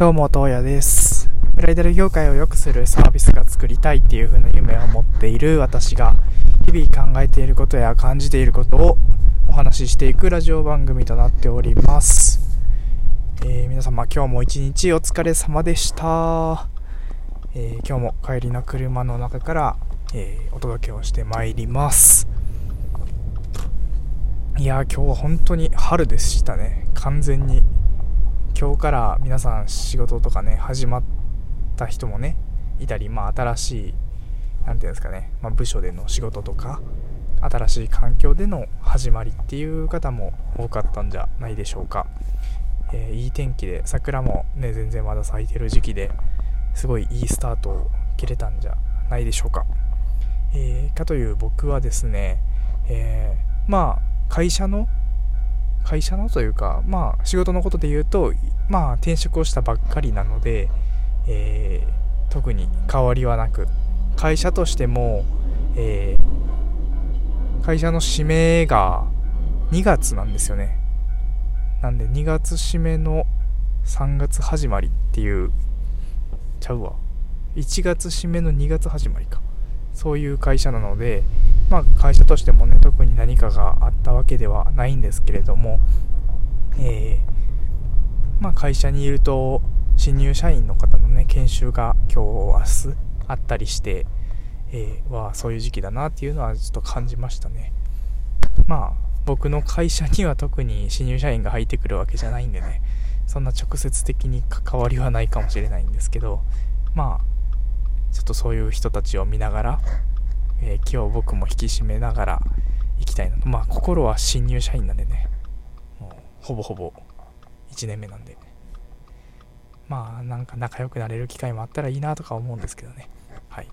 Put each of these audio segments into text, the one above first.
どうも、東野です。ブライダル業界を良くするサービスが作りたいっていう風な夢を持っている私が、日々考えていることや感じていることをお話ししていくラジオ番組となっております。えー皆様、今日も一日お疲れ様でした。えー今日も帰りの車の中から、えーお届けをしてまいります。いやー、今日は本当に春でしたね。完全に。今日から皆さん仕事とかね始まった人もねいたりまあ新しい何ていうんですかね、まあ、部署での仕事とか新しい環境での始まりっていう方も多かったんじゃないでしょうか、えーいい天気で桜もね全然まだ咲いてる時期ですごいいいスタートを切れたんじゃないでしょうか、えーかという僕はですね、えーまあ会社の会社のというか、まあ、仕事のことで言うと、まあ、転職をしたばっかりなので、えー特に変わりはなく、会社としても、えー会社の締めが2月なんですよね。なんで、2月締めの3月始まりっていう、ちゃうわ。1月締めの2月始まりか。そういう会社なので、まあ、会社としてもね特に何かがあったわけではないんですけれども、えーまあ、会社にいると新入社員の方のね研修が今日明日あったりして、えーはそういう時期だなっていうのはちょっと感じましたね。まあ僕の会社には特に新入社員が入ってくるわけじゃないんでねそんな直接的に関わりはないかもしれないんですけどまあちょっとそういう人たちを見ながらえー今日僕も引き締めながら行きたいなと。まあ心は新入社員なんでね。もうほぼほぼ1年目なんで。まあなんか仲良くなれる機会もあったらいいなとか思うんですけどね。はい。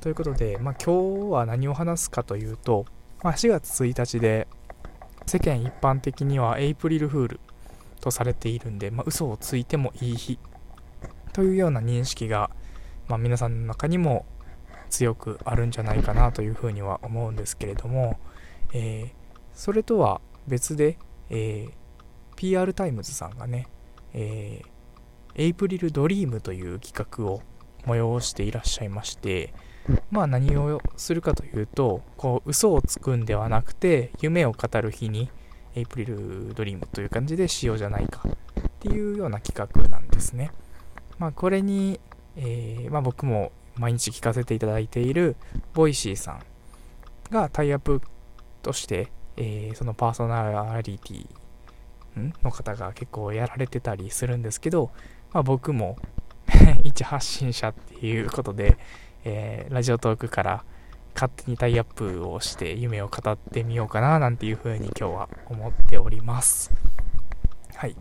ということで、まあ、今日は何を話すかというと、まあ、4月1日で世間一般的にはエイプリルフールとされているんで、まあ、嘘をついてもいい日というような認識が、まあ、皆さんの中にも強くあるんじゃないかなというふうには思うんですけれども、えーそれとは別で、えー PR タイムズさんがね、えーエイプリルドリームという企画を催していらっしゃいまして、まあ何をするかというと、こう嘘をつくんではなくて、夢を語る日にエイプリルドリームという感じでしようじゃないかっていうような企画なんですね。まあこれに、えーまあ、僕も毎日聞かせていただいている Voicy さんがタイアップとして、えーそのパーソナリティの方が結構やられてたりするんですけど、まあ、僕も 一発信者っていうことで、えー Radiotalk から勝手にタイアップをして夢を語ってみようかななんていうふうに今日は思っております。はい。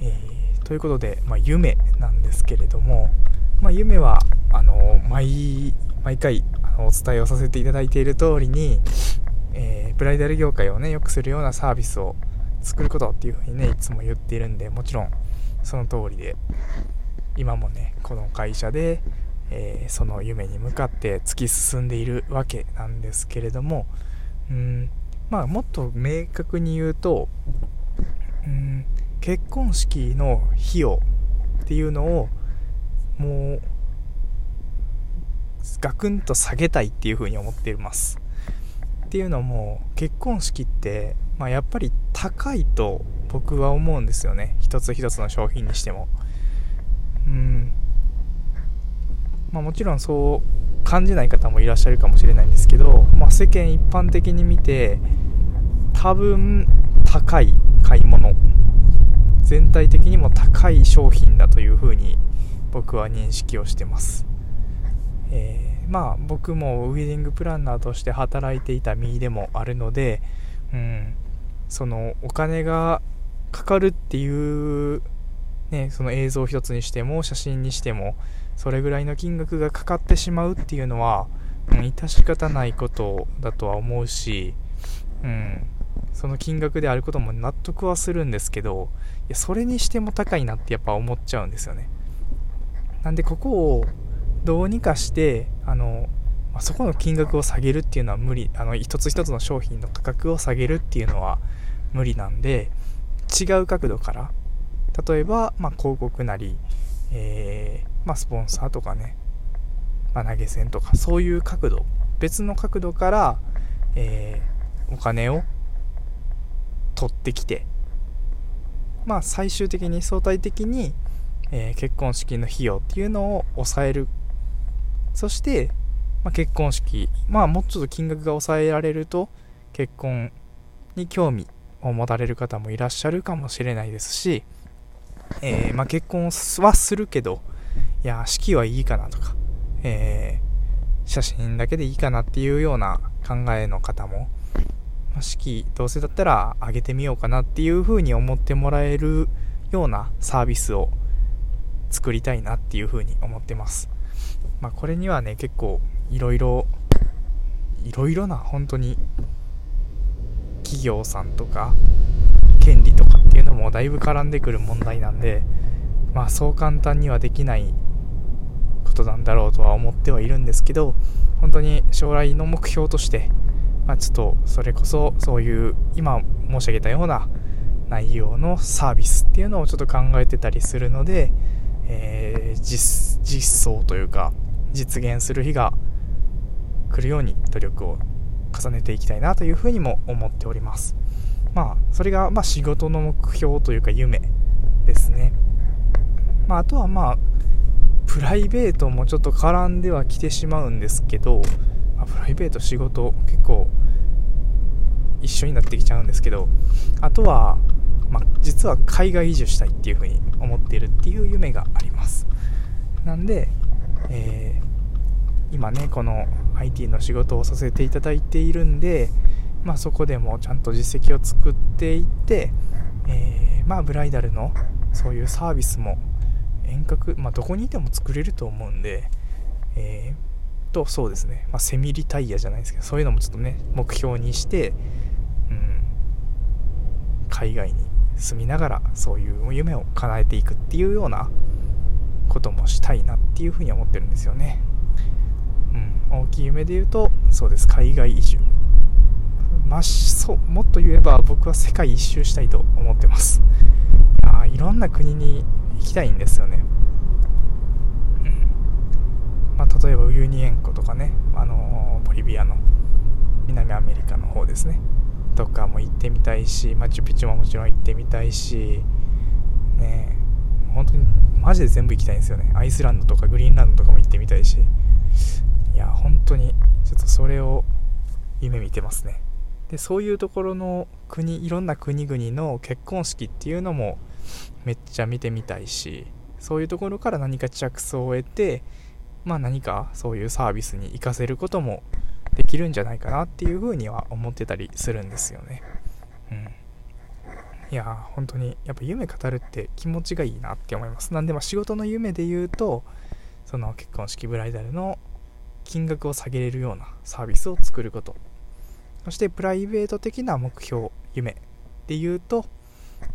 えーということで、まあ、夢なんですけれども、まあ、夢はあの毎毎回あのお伝えをさせていただいている通りに、えーブライダル業界をね良くするようなサービスを作ることっていうふうにねいつも言っているんでもちろんその通りで今もねこの会社で、えーその夢に向かって突き進んでいるわけなんですけれどもうんまあもっと明確に言うとうん結婚式の費用っていうのをもうガクンと下げたいっていうふうに思っています。っていうのも結婚式って、まあ、やっぱり高いと僕は思うんですよね。一つ一つの商品にしても。うん。まあもちろんそう感じない方もいらっしゃるかもしれないんですけど、まあ、世間一般的に見て多分高い買い物。全体的にも高い商品だというふうに僕は認識をしてます。えーまあ僕もウェディングプランナーとして働いていた身でもあるので、うん、そのお金がかかるっていう、ね、その映像一つにしても写真にしてもそれぐらいの金額がかかってしまうっていうのは、うん、致し方ないことだとは思うし、うん、その金額であることも納得はするんですけどいやそれにしても高いなってやっぱ思っちゃうんですよね。なんでここをどうにかしてあのそこの金額を下げるっていうのは無理。あの一つ一つの商品の価格を下げるっていうのは無理なんで違う角度から例えば、まあ、広告なり、えー、まあ、スポンサーとかね、まあ、投げ銭とかそういう角度別の角度から、えー、お金を取ってきてまあ最終的に相対的に、えー、結婚式の費用っていうのを抑えるそして、まあ、結婚式まあもうちょっと金額が抑えられると結婚に興味を持たれる方もいらっしゃるかもしれないですし、えー、まあ、結婚はするけどいや式はいいかなとかえー、写真だけでいいかなっていうような考えの方も、まあ、式どうせだったら上げてみようかなっていうふうに思ってもらえるようなサービスを作りたいなっていうふうに思ってます。まあ、これにはね、結構いろいろ、いろいろな本当に企業さんとか権利とかっていうのもだいぶ絡んでくる問題なんで、まあそう簡単にはできないことなんだろうとは思ってはいるんですけど本当に将来の目標として、まあ、ちょっとそれこそそういう今申し上げたような内容のサービスっていうのをちょっと考えてたりするので、えー、実実装というか実現する日が来るように努力を重ねていきたいなというふうにも思っております。まあそれがまあ仕事の目標というか夢ですね。まああとはまあプライベートもちょっと絡んではきてしまうんですけど、まあ、プライベート仕事結構一緒になってきちゃうんですけどあとは、まあ、実は海外移住したいっていうふうに思っているっていう夢があります。なんで、えー、今ねこの IT の仕事をさせていただいているんで、まあ、そこでもちゃんと実績を作っていって、えー、まあ、ブライダルのそういうサービスも遠隔、まあ、どこにいても作れると思うんで、えー、と、そうですね、まあ、セミリタイヤじゃないですけど、そういうのもちょっとね、目標にして、海外に住みながら、そういう夢を叶えていくっていうようなこともしたいなっていうふうに思ってるんですよね。うん、大きい夢で言うと、そうです、海外移住。まあ、そうもっと言えば僕は世界一周したいと思ってます。あいろんな国に行きたいんですよね。うんまあ、例えばウユニ塩湖とかね、あの、ボリビアの南アメリカの方ですねとかも行ってみたいしマチュピチュももちろん行ってみたいしね本当にマジで全部行きたいんですよね。アイスランドとかグリーンランドとかも行ってみたいし。いや本当にちょっとそれを夢見てますね。でそういうところの国いろんな国々の結婚式っていうのもめっちゃ見てみたいしそういうところから何か着想を得てまあ何かそういうサービスに活かせることもできるんじゃないかなっていうふうには思ってたりするんですよね。うん。いや本当にやっぱ夢語るって気持ちがいいなって思います。なんでまあ仕事の夢で言うとその結婚式ブライダルの金額を下げれるようなサービスを作ること。そしてプライベート的な目標夢で言うと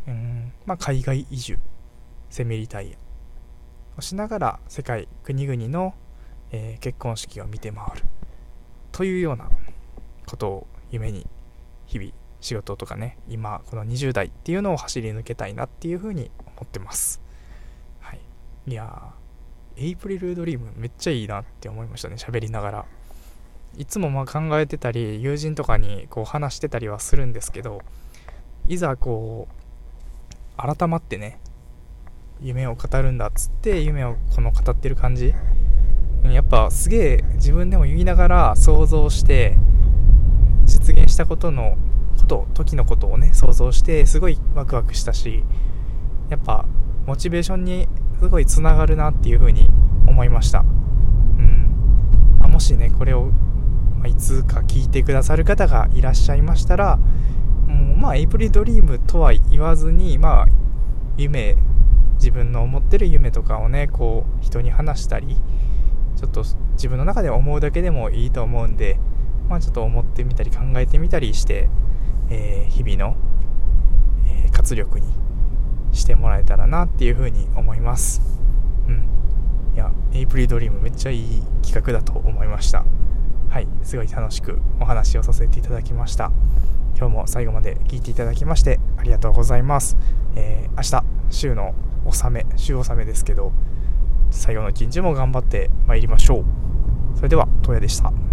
うんまあ、海外移住。セミリタイヤをしながら世界国々の、えー、結婚式を見て回る。というようなことを夢に日々仕事とかね今この20代っていうのを走り抜けたいなっていうふうに思ってます、はい、いやエイプリルドリームめっちゃいいなって思いましたね喋りながら。いつもまあ考えてたり友人とかにこう話してたりはするんですけどいざこう改まってね夢を語るんだっつって夢をこの語ってる感じやっぱすげえ自分でも言いながら想像して実現したことのこと時のことをね想像してすごいワクワクしたしやっぱモチベーションにすごいつながるなっていう風に思いました。うん。あもしねこれを、まあいつか聞いてくださる方がいらっしゃいましたらもうまあエイプリドリームとは言わずにまあ夢自分の思ってる夢とかをねこう人に話したりちょっと自分の中で思うだけでもいいと思うんでまあちょっと思ってみたり考えてみたりして、えー、日々の、えー、活力にしてもらえたらなっていうふうに思います。うん。いやエイプリドリームめっちゃいい企画だと思いました。はい。すごい楽しくお話をさせていただきました。今日も最後まで聞いていただきましてありがとうございます、えー、明日週の納め週納めですけど最後の一日も頑張ってまいりましょう。それでは東野でした。